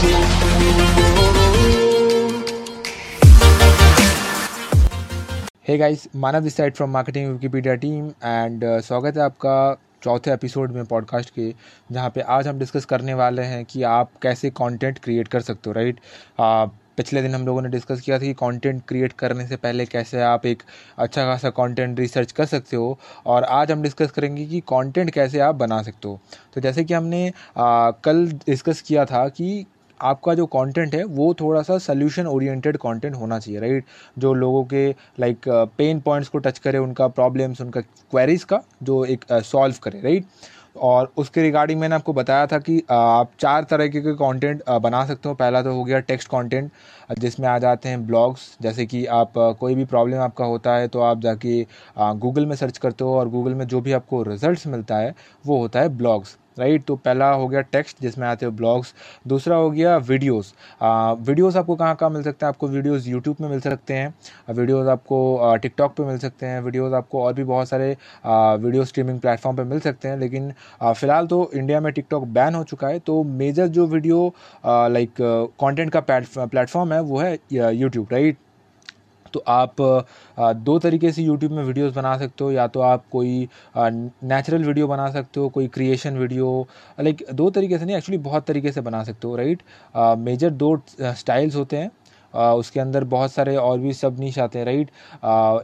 Hey guys Manav this side from marketing Wikipedia team and स्वागत है आपका चौथे एपिसोड में पॉडकास्ट के जहाँ पे आज हम डिस्कस करने वाले हैं कि आप कैसे कंटेंट क्रिएट कर सकते हो राइट uh, पिछले दिन हम लोगों ने डिस्कस किया था कि कंटेंट क्रिएट करने से पहले कैसे आप एक अच्छा खासा कंटेंट रिसर्च कर सकते हो और आज हम डिस्कस करेंगे कि कंटेंट कैसे आप बना सकते हो। तो जैसे कि हमने आ, uh, कल डिस्कस किया था कि आपका जो कंटेंट है वो थोड़ा सा सोल्यूशन ओरिएंटेड कंटेंट होना चाहिए राइट जो लोगों के लाइक पेन पॉइंट्स को टच करे उनका प्रॉब्लम्स उनका क्वेरीज का जो एक सॉल्व uh, करे राइट और उसके रिगार्डिंग मैंने आपको बताया था कि आप चार तरह के कंटेंट बना सकते हो। पहला तो हो गया टेक्स्ट कंटेंट जिसमें आ जाते हैं ब्लॉग्स जैसे कि आप कोई भी प्रॉब्लम आपका होता है तो आप जाके गूगल में सर्च करते हो और गूगल में जो भी आपको रिजल्ट्स मिलता है वो होता है ब्लॉग्स राइट? तो पहला हो गया टेक्स्ट, जिसमें आते हो ब्लॉग्स। दूसरा हो गया वीडियोस। वीडियोस आपको कहाँ कहाँ मिल सकते हैं? आपको वीडियोस यूट्यूब में मिल सकते हैं, वीडियोस आपको टिकटॉक पे मिल सकते हैं, वीडियोस आपको और भी बहुत सारे वीडियो स्ट्रीमिंग प्लेटफॉर्म पे मिल सकते हैं। लेकिन फ़िलहाल तो इंडिया में टिकटॉक बैन हो चुका है तो मेजर जो वीडियो लाइक कंटेंट का प्लेटफॉर्म है, वो है यूट्यूब राइट? तो आप दो तरीके से यूट्यूब में वीडियोस बना सकते हो, या तो आप कोई नेचुरल वीडियो बना सकते हो, कोई क्रिएशन वीडियो लाइक दो तरीके से नहीं एक्चुअली बहुत तरीके से बना सकते हो राइट मेजर दो स्टाइल्स होते हैं। उसके अंदर बहुत सारे और भी सब नीच आते हैं राइट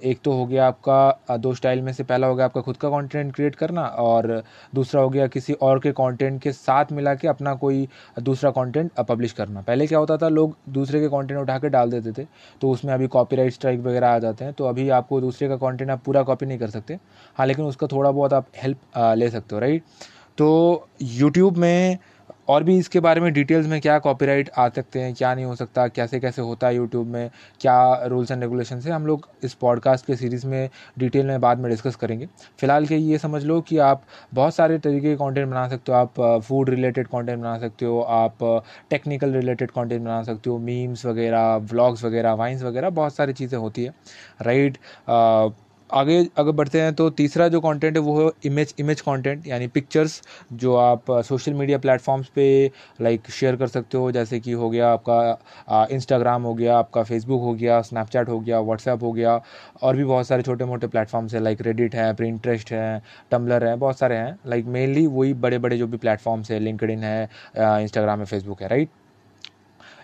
एक तो हो गया आपका दो स्टाइल में से पहला हो गया आपका खुद का कंटेंट क्रिएट करना और दूसरा हो गया किसी और के कंटेंट के साथ मिला के अपना कोई दूसरा कंटेंट पब्लिश करना। पहले क्या होता था, लोग दूसरे के कंटेंट उठा के डाल देते थे तो उसमें अभी कॉपीराइट स्ट्राइक वगैरह आ जाते हैं तो अभी आपको दूसरे का कॉन्टेंट आप पूरा कॉपी नहीं कर सकते। हाँ लेकिन उसका थोड़ा बहुत आप हेल्प ले सकते हो राइट तो यूट्यूब में और भी इसके बारे में डिटेल्स में क्या कॉपीराइट आ सकते हैं, क्या नहीं हो सकता, कैसे कैसे होता है यूट्यूब में, क्या रूल्स एंड रेगुलेशन है, हम लोग इस पॉडकास्ट के सीरीज़ में डिटेल में बाद में डिस्कस करेंगे। फ़िलहाल के ये समझ लो कि आप बहुत सारे तरीके के कॉन्टेंट बना सकते हो, आप फ़ूड रिलेटेड कॉन्टेंट बना सकते हो, आप टेक्निकल रिलेटेड कॉन्टेंट बना सकते हो मीम्स वगैरह व्लॉग्स वगैरह वाइन्स वगैरह, बहुत सारी चीज़ें होती है राइट आगे अगर बढ़ते हैं तो तीसरा जो कंटेंट है वो है इमेज इमेज कंटेंट यानी पिक्चर्स जो आप सोशल मीडिया प्लेटफॉर्म्स पे लाइक शेयर कर सकते हो। जैसे कि हो गया आपका इंस्टाग्राम हो गया, आपका फेसबुक हो गया स्नैपचैट हो गया व्हाट्सएप हो गया, और भी बहुत सारे छोटे मोटे प्लेटफॉर्म्स हैं लाइक रेडिट है प्रिंट्रेस्ट है टम्बलर है, बहुत सारे हैं। लाइक मेनली वही बड़े बड़े जो भी प्लेटफॉर्म्स है लिंकड है इंस्टाग्राम है फेसबुक है राइट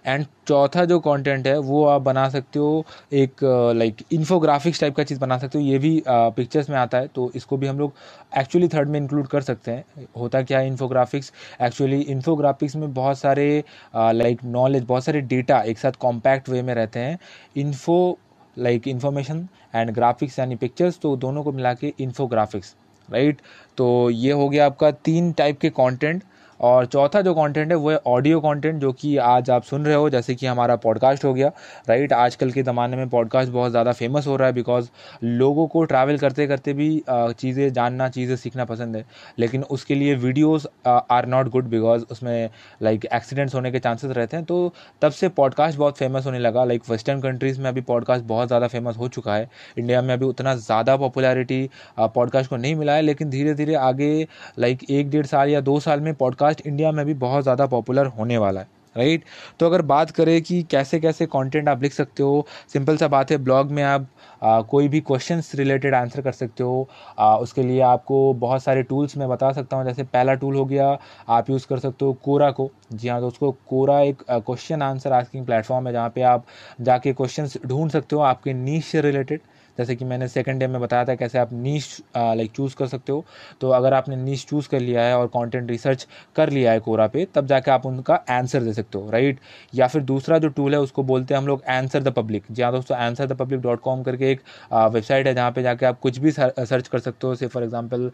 एंड चौथा जो कंटेंट है, वो आप बना सकते हो एक लाइक इन्फोग्राफिक्स टाइप का चीज़ बना सकते हो। ये भी पिक्चर्स में आता है तो इसको भी हम लोग एक्चुअली थर्ड में इंक्लूड कर सकते हैं। होता क्या है इन्फोग्राफिक्स एक्चुअली इन्फोग्राफिक्स में बहुत सारे लाइक नॉलेज बहुत सारे डेटा एक साथ कॉम्पैक्ट वे में रहते हैं। Info like information and graphics यानी पिक्चर्स तो दोनों को मिला के इन्फोग्राफिक्स राइट तो ये हो गया आपका तीन टाइप के कंटेंट और चौथा जो कंटेंट है, वो है ऑडियो कंटेंट जो कि आज आप सुन रहे हो, जैसे कि हमारा पॉडकास्ट हो गया। राइट आजकल के ज़माने में पॉडकास्ट बहुत ज़्यादा फ़ेमस हो रहा है बिकॉज़ लोगों को ट्रैवल करते करते भी चीज़ें जानना, चीज़ें सीखना पसंद है। लेकिन उसके लिए videos are not good because उसमें लाइक एक्सीडेंट्स होने के चांसेस रहते हैं। तो तब से पॉडकास्ट बहुत फ़ेमस होने लगा। लाइक वेस्टर्न कंट्रीज़ में अभी पॉडकास्ट बहुत ज़्यादा फ़ेमस हो चुका है। इंडिया में अभी उतना ज़्यादा पॉपुलैरिटी पॉडकास्ट को नहीं मिला है। लेकिन धीरे धीरे आगे लाइक एक डेढ़ साल या दो साल में पॉडकास्ट पॉडकास्ट इंडिया में भी बहुत ज़्यादा पॉपुलर होने वाला है राइट तो अगर बात करें कि कैसे कैसे कंटेंट आप लिख सकते हो सिंपल सा बात है ब्लॉग में आप आ, कोई भी क्वेश्चंस रिलेटेड आंसर कर सकते हो। आ, उसके लिए आपको बहुत सारे टूल्स मैं बता सकता हूँ जैसे पहला टूल हो गया आप यूज़ कर सकते हो कोरा को। जी हाँ दोस्तों कोरा एक क्वेश्चन आंसर आस्किंग प्लेटफॉर्म है जहाँ पे आप जाके क्वेश्चंस ढूंढ सकते हो आपके नीच से रिलेटेड जैसे कि मैंने सेकंड डे में बताया था कैसे आप नीच लाइक चूज़ कर सकते हो। तो अगर आपने नीच चूज़ कर लिया है और कंटेंट रिसर्च कर लिया है कोरा पे, तब जाके आप उनका आंसर दे सकते हो राइट या फिर दूसरा जो टूल है, उसको बोलते हैं हम लोग आंसर द पब्लिक जी हाँ दोस्तों answer the public dot com करके एक वेबसाइट है जहाँ पे जाके आप कुछ भी सर्च कर सकते हो। से फॉर एग्ज़ाम्पल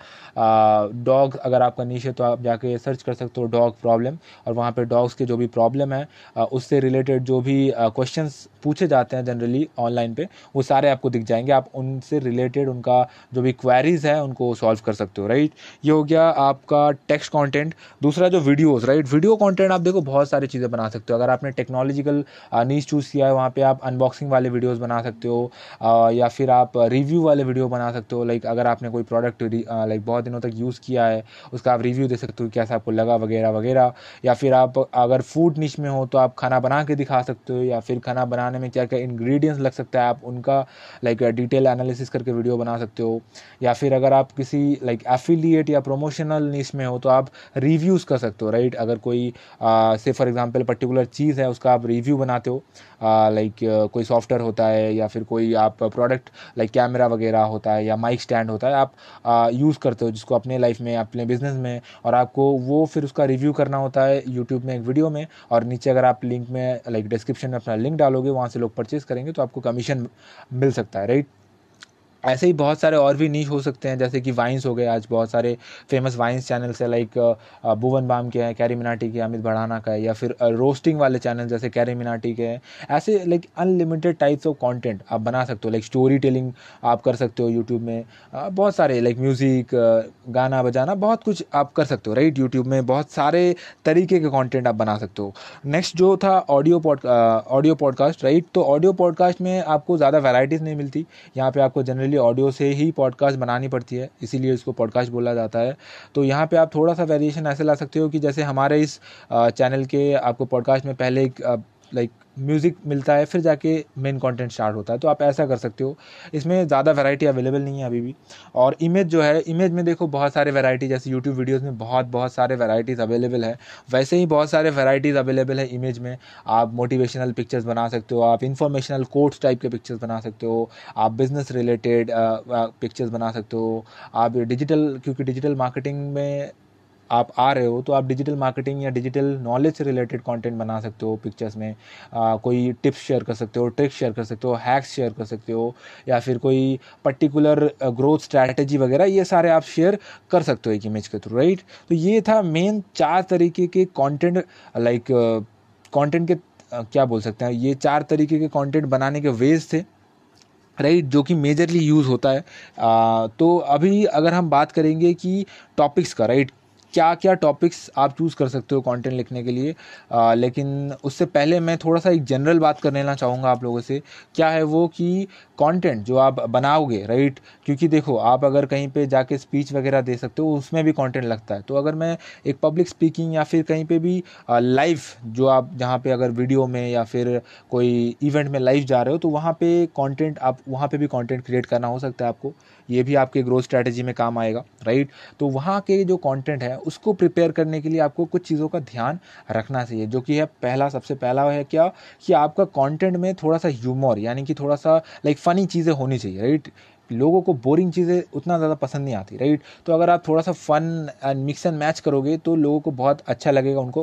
डॉग अगर आपका नीच है तो आप जाके सर्च कर सकते हो डॉग प्रॉब्लम और वहाँ पर डॉग्स के जो भी प्रॉब्लम है उससे रिलेटेड जो भी क्वेश्चन पूछे जाते हैं जनरली ऑनलाइन पे, वो सारे आपको दिख जाएँगे। जाएँगे आप उनसे रिलेटेड उनका जो भी क्वेरीज है, उनको सॉल्व कर सकते हो राइट ये हो गया आपका टेक्स्ट कंटेंट दूसरा जो वीडियोस राइट वीडियो कंटेंट आप देखो, बहुत सारी चीज़ें बना सकते हो। अगर आपने टेक्नोलॉजिकल नीच चूज़ किया है, वहाँ पे आप अनबॉक्सिंग वाले वीडियोस बना सकते हो या फिर आप रिव्यू वाले वीडियो बना सकते हो। लाइक अगर आपने कोई प्रोडक्ट लाइक बहुत दिनों तक यूज़ किया है, उसका आप रिव्यू दे सकते हो कैसा आपको लगा वगैरह वगैरह। या फिर आप अगर फ़ूड निश में हो तो आप खाना बना के दिखा सकते हो, या फिर खाना बनाने में क्या क्या इंग्रेडिएंट्स लग सकता है, आप उनका लाइक डिटेल एनालिसिस करके वीडियो बना सकते हो, या फिर अगर आप किसी लाइक एफिलिएट या प्रोमोशनल निश में हो तो आप रिव्यूज़ कर सकते हो राइट अगर कोई से फॉर एग्जांपल पर्टिकुलर चीज़ है, उसका आप रिव्यू बनाते हो लाइक कोई सॉफ्टवेयर होता है, या फिर कोई आप प्रोडक्ट लाइक कैमरा वगैरह होता है, या माइक स्टैंड होता है, आप यूज़ करते हो, जिसको अपने लाइफ में, अपने बिज़नेस में, और आपको वो फिर उसका रिव्यू करना होता है यूट्यूब में एक वीडियो में, और नीचे अगर आप लिंक में लाइक डिस्क्रिप्शन में अपना लिंक डालोगे, वहाँ से लोग परचेज करेंगे तो आपको कमीशन मिल सकता है राइट ऐसे ही बहुत सारे और भी नीच हो सकते हैं, जैसे कि वाइन्स हो गए आज बहुत सारे फ़ेमस वाइन्स चैनल से लाइक भुवन बाम के हैं कैरी मिनाटी के अमित बढ़ाना का है, या फिर रोस्टिंग वाले चैनल जैसे कैरी मिनाटी के हैं। ऐसे like unlimited types of content आप बना सकते हो लाइक स्टोरी टेलिंग आप कर सकते हो यूट्यूब में बहुत सारे लाइक म्यूज़िक गाना बजाना, बहुत कुछ आप कर सकते हो राइट यूट्यूब में बहुत सारे तरीके के कॉन्टेंट आप बना सकते हो। नेक्स्ट जो था audio pod audio podcast right तो ऑडियो पॉडकास्ट में आपको ज़्यादा वेराइटीज़ नहीं मिलती। यहाँ पर आपको जनरली ऑडियो से ही पॉडकास्ट बनानी पड़ती है, इसीलिए इसको पॉडकास्ट बोला जाता है। तो यहाँ पे आप थोड़ा सा वेरिएशन ऐसे ला सकते हो कि जैसे हमारे इस चैनल के आपको पॉडकास्ट में पहले एक लाइक म्यूज़िक मिलता है, फिर जाके मेन कंटेंट स्टार्ट होता है। तो आप ऐसा कर सकते हो। इसमें ज़्यादा वैरायटी अवेलेबल नहीं है अभी भी। और इमेज जो है इमेज में देखो बहुत सारे वैरायटी जैसे यूट्यूब वीडियोज़ में बहुत बहुत सारे वैरायटीज़ अवेलेबल है। वैसे ही बहुत सारे वैरायटीज़ अवेलेबल है इमेज में। आप मोटिवेशनल पिक्चर्स बना सकते हो, आप इन्फॉर्मेशनल कोर्ट्स टाइप के पिक्चर्स बना सकते हो, आप बिज़नेस रिलेटेड पिक्चर्स बना सकते हो, आप डिजिटल क्योंकि डिजिटल मार्केटिंग में आप आ रहे हो तो आप डिजिटल मार्केटिंग या डिजिटल नॉलेज से रिलेटेड कंटेंट बना सकते हो पिक्चर्स में। आ, कोई टिप्स शेयर कर सकते हो ट्रिक्स शेयर कर सकते हो हैक्स शेयर कर सकते हो या फिर कोई पर्टिकुलर ग्रोथ स्ट्रैटेजी वगैरह ये सारे आप शेयर कर सकते हो एक इमेज के थ्रू राइट तो ये था मेन चार तरीके के कॉन्टेंट लाइक कॉन्टेंट के क्या बोल सकते हैं ये चार तरीके के कंटेंट बनाने के वेज थे राइट जो कि मेजरली यूज़ होता है। आ, तो अभी अगर हम बात करेंगे कि टॉपिक्स का राइट क्या क्या टॉपिक्स आप चूज़ कर सकते हो कंटेंट लिखने के लिए। आ, लेकिन उससे पहले मैं थोड़ा सा एक जनरल बात कर लेना चाहूँगा आप लोगों से। क्या है वो कि कंटेंट जो आप बनाओगे राइट क्योंकि देखो आप अगर कहीं पे जाके स्पीच वगैरह दे सकते हो उसमें भी कंटेंट लगता है। तो अगर मैं एक पब्लिक स्पीकिंग या फिर कहीं पे भी लाइव जो आप जहाँ पे अगर वीडियो में या फिर कोई इवेंट में लाइव जा रहे हो तो वहाँ पे कंटेंट आप वहाँ पे भी कंटेंट क्रिएट करना हो सकता है आपको। ये भी आपके ग्रोथ स्ट्रैटेजी में काम आएगा राइट तो वहाँ के जो कंटेंट है, उसको प्रिपेयर करने के लिए आपको कुछ चीज़ों का ध्यान रखना चाहिए, जो कि है पहला, सबसे पहला है क्या? कि आपका कंटेंट में थोड़ा सा ह्यूमर यानी कि थोड़ा सा लाइक फ़नी चीज़ें होनी चाहिए राइट लोगों को बोरिंग चीज़ें उतना ज़्यादा पसंद नहीं आती राइट तो अगर आप थोड़ा सा fun and mix and match करोगे तो लोगों को बहुत अच्छा लगेगा उनको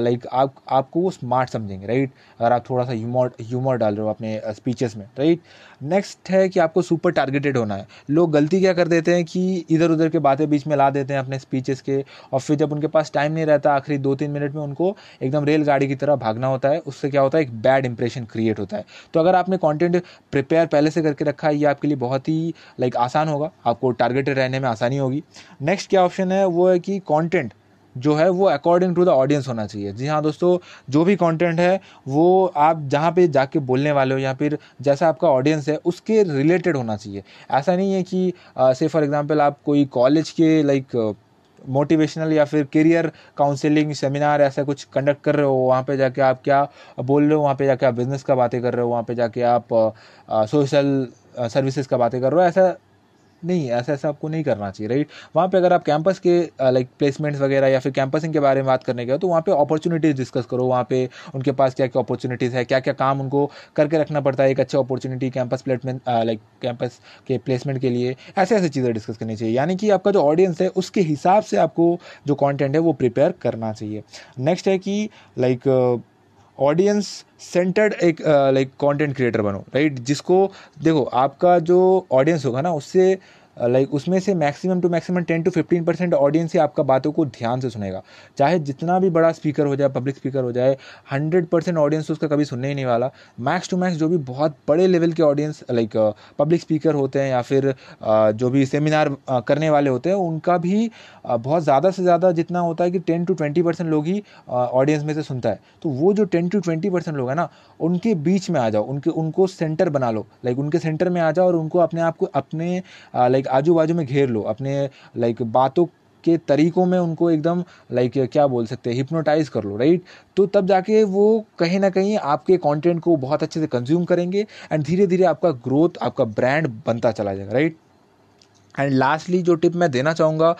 लाइक आप, आपको वो स्मार्ट समझेंगे राइट अगर आप थोड़ा सा ह्यूमर ह्यूमर डाल रहे हो अपने स्पीचेस में राइट नेक्स्ट है कि आपको सुपर टारगेटेड होना है। लोग गलती क्या कर देते हैं कि इधर उधर के बातें बीच में ला देते हैं अपने स्पीचेस के, और फिर जब उनके पास टाइम नहीं रहता, आखिरी दो तीन मिनट में उनको एकदम रेलगाड़ी की तरह भागना होता है। उससे क्या होता है? एक बैड इंप्रेशन क्रिएट होता है। तो अगर आपने कॉन्टेंट प्रिपेयर पहले से करके रखा है, ये आपके लिए बहुत ही लाइक आसान होगा। आपको टारगेटेड रहने में आसानी होगी। नेक्स्ट क्या ऑप्शन है? वो है कि कॉन्टेंट जो है वो अकॉर्डिंग टू द ऑडियंस होना चाहिए। जी हाँ दोस्तों, जो भी कंटेंट है, वो आप जहाँ पे जाके बोलने वाले हो या फिर जैसा आपका ऑडियंस है, उसके रिलेटेड होना चाहिए। ऐसा नहीं है कि से फॉर एग्जांपल आप कोई कॉलेज के लाइक मोटिवेशनल या फिर करियर काउंसलिंग सेमिनार ऐसा कुछ कंडक्ट कर रहे हो, वहाँ पे जाके आप क्या बोल रहे हो, वहाँ पे जाके आप बिज़नेस का बातें कर रहे हो, वहाँ पे जाके आप सोशल सर्विसेज़ का बातें कर रहे हो, ऐसा नहीं, ऐसा ऐसा आपको नहीं करना चाहिए राइट वहाँ पे अगर आप कैंपस के लाइक प्लेसमेंट्स वगैरह या फिर कैंपसिंग के बारे में बात करने गए तो वहाँ पे अपॉर्चुनिटीज़ डिस्कस करो। वहाँ पे उनके पास क्या क्या अपॉर्चुनिटीज़ है क्या क्या काम उनको करके रखना पड़ता है एक अच्छा opportunity campus placement like campus के प्लेसमेंट के लिए। ऐसे ऐसे चीज़ें डिस्कस करनी चाहिए। यानी कि आपका जो ऑडियंस है, उसके हिसाब से आपको जो कॉन्टेंट है, वो प्रिपेयर करना चाहिए। नेक्स्ट है कि लाइक ऑडियंस सेंटर्ड एक लाइक कंटेंट क्रिएटर बनो राइट जिसको, देखो, आपका जो ऑडियंस होगा ना, उससे लाइक like, उसमें से maximum to maximum ten to fifteen percent audience ही आपका बातों को ध्यान से सुनेगा। चाहे जितना भी बड़ा स्पीकर हो जाए पब्लिक स्पीकर हो जाए हंड्रेड परसेंट ऑडियंस उसका कभी सुनने ही नहीं वाला। मैक्स टू मैक्स जो भी बहुत बड़े लेवल के ऑडियंस लाइक पब्लिक स्पीकर होते हैं या फिर जो भी सेमिनार करने वाले होते हैं उनका भी बहुत ज़्यादा से ज़्यादा जितना होता है कि टेन टू ट्वेंटी परसेंट लोग ही ऑडियंस में से सुनता है। तो वो जो टेन टू ट्वेंटी परसेंट लोग हैं ना उनके बीच में आ जाओ उनके उनको सेंटर बना लो। लाइक उनके सेंटर में आ जाओ और उनको अपने आप को अपने लाइक आजू बाजू में घेर लो। अपने लाइक बातों के तरीकों में उनको एकदम लाइक क्या बोल सकते हैं हिप्नोटाइज कर लो राइट तो तब जाके वो कहीं ना कहीं आपके कंटेंट को बहुत अच्छे से कंज्यूम करेंगे एंड धीरे धीरे आपका ग्रोथ आपका ब्रांड बनता चला जाएगा राइट एंड लास्टली जो टिप मैं देना चाहूँगा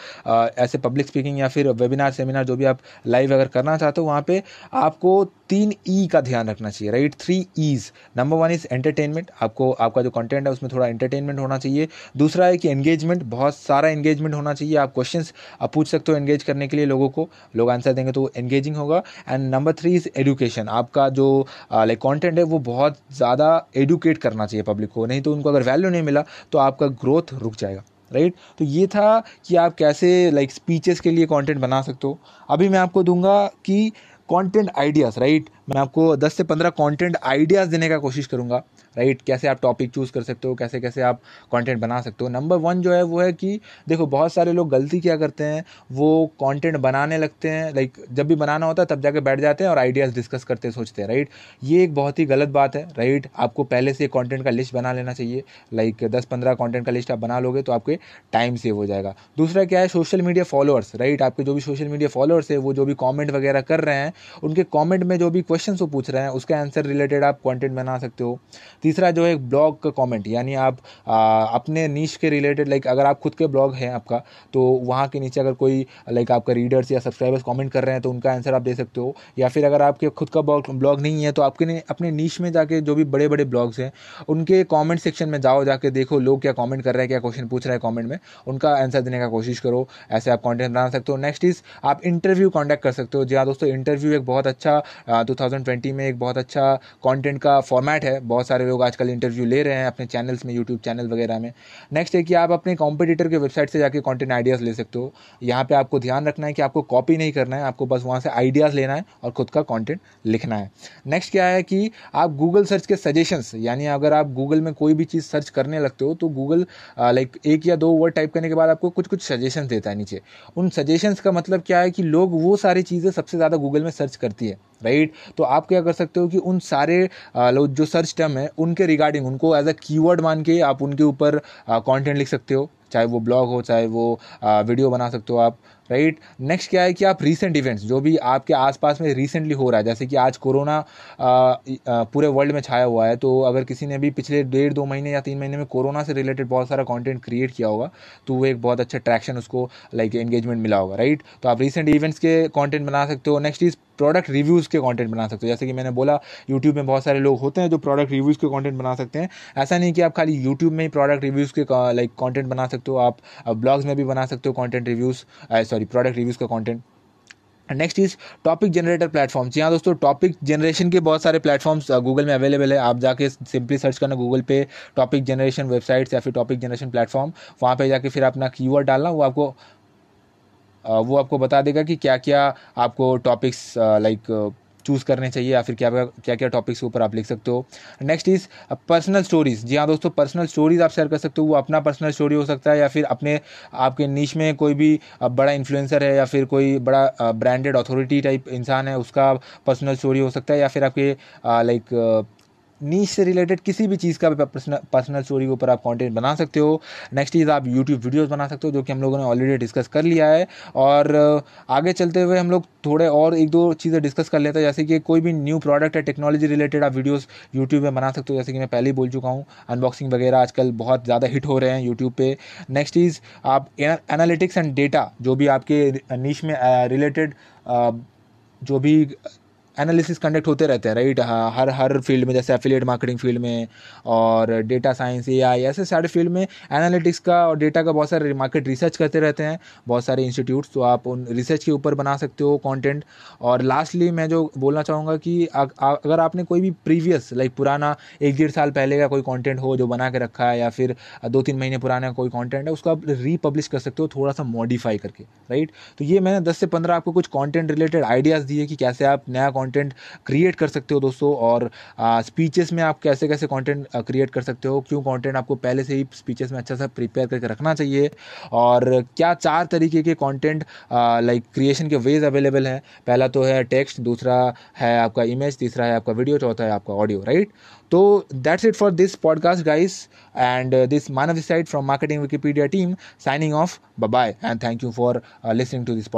ऐसे पब्लिक स्पीकिंग या फिर वेबिनार सेमिनार जो भी आप लाइव अगर करना चाहते हो, वहाँ पे आपको तीन ई e का ध्यान रखना चाहिए right three is number one is entertainment आपको आपका जो कंटेंट है उसमें थोड़ा एंटरटेनमेंट होना चाहिए। दूसरा है कि एंगेजमेंट बहुत सारा एंगेजमेंट होना चाहिए। आप क्वेश्चंस आप पूछ सकते हो एंगेज करने के लिए लोगों को। लोग आंसर देंगे तो एंगेजिंग होगा। And number three is education आपका जो लाइक कॉन्टेंट है वो बहुत ज़्यादा एडुकेट करना चाहिए पब्लिक को। नहीं तो उनको अगर वैल्यू नहीं मिला तो आपका ग्रोथ रुक जाएगा राइट right? तो ये था कि आप कैसे लाइक like, स्पीचेस के लिए कंटेंट बना सकते हो। अभी मैं आपको दूँगा कि कंटेंट आइडियाज़ राइट मैं आपको 10 से 15 कंटेंट आइडियाज़ देने का कोशिश करूँगा। राइट, कैसे आप टॉपिक चूज़ कर सकते हो, कैसे कैसे आप कंटेंट बना सकते हो। नंबर वन जो है, वो है कि देखो, बहुत सारे लोग गलती क्या करते हैं, वो कंटेंट बनाने लगते हैं। लाइक जब भी बनाना होता है, तब जाके बैठ जाते हैं और आइडियाज़ डिस्कस करते सोचते हैं राइट ये एक बहुत ही गलत बात है राइट आपको पहले से कॉन्टेंट का लिस्ट बना लेना चाहिए। लाइक दस पंद्रह कॉन्टेंट का लिस्ट आप बना लोगे तो आपके टाइम सेव हो जाएगा। दूसरा क्या है सोशल मीडिया फॉलोअर्स राइट आपके जो भी सोशल मीडिया फॉलोअर्स है, वो जो भी कॉमेंट वगैरह कर रहे हैं, उनके कॉमेंट में जो भी क्वेश्चन वो पूछ रहे हैं, उसका आंसर रिलेटेड आप कॉन्टेंट बना सकते हो। तीसरा जो है ब्लॉग का कमेंट यानी आप आ, अपने नीच के रिलेटेड लाइक अगर आप खुद के ब्लॉग हैं आपका तो वहाँ के नीचे अगर कोई लाइक आपका रीडर्स या सब्सक्राइबर्स कमेंट कर रहे हैं तो उनका आंसर आप दे सकते हो। या फिर अगर आपके खुद का ब्लॉग नहीं है तो आपके अपने नीच में जाके जो भी बड़े बड़े ब्लॉग्स हैं उनके कॉमेंट सेक्शन में जाओ जाके देखो लोग क्या कॉमेंट कर रहे हैं क्या क्वेश्चन पूछ रहे हैं कॉमेंट में उनका आंसर देने का कोशिश करो ऐसे आप कॉन्टेंट बना सकते हो। नेक्स्ट इज़ आप इंटरव्यू कॉन्टैक्ट कर सकते हो। जी हाँ दोस्तों इंटरव्यू एक बहुत अच्छा टू में एक बहुत अच्छा कॉन्टेंट का फॉर्मेट है बहुत सारे लोग आजकल इंटरव्यू ले रहे हैं अपने चैनल्स में यूट्यूब चैनल वगैरह में। नेक्स्ट है कि आप अपने कॉम्पिटिटर के वेबसाइट से जाके कंटेंट आइडियाज़ ले सकते हो। यहाँ पर आपको ध्यान रखना है कि आपको कॉपी नहीं करना है, आपको बस वहाँ से आइडियाज़ लेना है और खुद का कॉन्टेंट लिखना है। नेक्स्ट क्या है कि आप गूगल सर्च के सजेशंस यानी अगर आप गूगल में कोई भी चीज़ सर्च करने लगते हो तो गूगल लाइक एक या दो वर्ड टाइप करने के बाद आपको कुछ कुछ सजेशन देता है नीचे। उन सजेशंस का मतलब क्या है कि लोग वो सारी चीज़ें सबसे ज़्यादा गूगल में सर्च करती है। राइट? तो आप क्या कर सकते हो कि उन सारे जो सर्च टर्म है उनके रिगार्डिंग उनको एज अ कीवर्ड मान के आप उनके ऊपर कंटेंट लिख सकते हो। चाहे वो ब्लॉग हो चाहे वो वीडियो बना सकते हो आप राइट नेक्स्ट क्या है कि आप रीसेंट इवेंट्स जो भी आपके आसपास में रिसेंटली हो रहा है जैसे कि आज कोरोना पूरे वर्ल्ड में छाया हुआ है तो अगर किसी ने भी पिछले डेढ़ दो महीने या तीन महीने में कोरोना से रिलेटेड बहुत सारा कंटेंट क्रिएट किया होगा तो वो एक बहुत अच्छा ट्रैक्शन उसको लाइक like, एंगेजमेंट मिला होगा राइट तो आप रिसेंट इवेंट्स के कॉन्टेंट बना सकते हो। नेक्स्ट इज़ प्रोडक्ट रिव्यूज़ के कंटेंट बना सकते हो। जैसे कि मैंने बोला यूट्यूब में बहुत सारे लोग होते हैं जो प्रोडक्ट रिव्यूज़ के कंटेंट बना सकते हैं। ऐसा नहीं कि आप खाली यूट्यूब में ही प्रोडक्ट रिव्यूज़ के लाइक कंटेंट बना सकते हो। आप ब्लॉग्स में भी बना सकते हो content reviews sorry product reviews का content next is topic generator platform जी हाँ दोस्तों टॉपिक जनरेशन के बहुत सारे प्लेटफॉर्म्स गूगल में अवेलेबल है। आप जाके सिंपली सर्च करना गूगल पे टॉपिक जनरेशन वेबसाइट्स या फिर टॉपिक जनरेशन प्लेटफॉर्म वहाँ पे जाके फिर अपना कीवर्ड डालना। वो आपको वो आपको बता देगा कि क्या क्या आपको टॉपिक्स लाइक चूज़ करने चाहिए या फिर क्या क्या क्या टॉपिक्स के ऊपर आप लिख सकते हो। नेक्स्ट इज़ पर्सनल स्टोरीज जी हाँ दोस्तों पर्सनल स्टोरीज आप शेयर कर सकते हो। वो अपना पर्सनल स्टोरी हो सकता है या फिर अपने, आपके नीच में कोई भी बड़ा इन्फ्लुएंसर है या फिर कोई बड़ा ब्रांडेड अथॉरिटी टाइप इंसान है, उसका पर्सनल स्टोरी हो सकता है या फिर आपके लाइक नीच से रिलेटेड किसी भी चीज़ का पर्सनल स्टोरी के ऊपर आप कंटेंट बना सकते हो। नेक्स्ट चीज़ आप यूट्यूब वीडियोस बना सकते हो, जो कि हम लोगों ने ऑलरेडी डिस्कस कर लिया है। और आगे चलते हुए हम लोग थोड़े और एक दो चीज़ें डिस्कस कर लेते हैं। जैसे कि कोई भी न्यू प्रोडक्ट है टेक्नोलॉजी रिलेटेड आप वीडियोज़ यूट्यूब में बना सकते हो। जैसे कि मैं पहले ही बोल चुका हूँ अनबॉक्सिंग वगैरह आजकल बहुत ज़्यादा हिट हो रहे हैं यूट्यूब पर नेक्स्ट चीज़ आप एनालिटिक्स एंड डेटा जो भी आपके नीच में रिलेटेड जो भी एनालिसिस कंडक्ट होते रहते हैं राइट हर हर फ़ील्ड में, जैसे एफिलिएट मार्केटिंग फ़ील्ड में और डेटा साइंस ए आई ऐसे सारे फ़ील्ड में एनालिटिक्स का और डेटा का बहुत सारे मार्केट रिसर्च करते रहते हैं, बहुत सारे इंस्टीट्यूट्स तो आप उन रिसर्च के ऊपर बना सकते हो कंटेंट और लास्टली मैं जो बोलना चाहूँगा कि अगर आपने कोई भी प्रीवियस लाइक पुराना एक डेढ़ साल पहले का कोई कॉन्टेंट हो जो बना के रखा है या फिर दो तीन महीने पुराना कोई कॉन्टेंट है, उसको आप रीपब्लिश कर सकते हो थोड़ा सा मॉडिफाई करके राइट तो ये मैंने दस से पंद्रह आपको कुछ कॉन्टेंट रिलेटेड आइडियाज़ दिए कि कैसे आप नया कंटेंट क्रिएट कर सकते हो दोस्तों और स्पीचेस में आप कैसे कैसे कंटेंट क्रिएट कर सकते हो, क्यों कंटेंट आपको पहले से ही स्पीचेस में अच्छा सा प्रिपेयर करके रखना चाहिए और क्या चार तरीके के कंटेंट लाइक क्रिएशन के वेज अवेलेबल हैं? पहला तो है टेक्स्ट दूसरा है आपका इमेज तीसरा है आपका वीडियो चौथा है आपका ऑडियो राइट तो that's it for this podcast guys and this Manav side from marketing Wikipedia team signing off bye and thank you for listening to this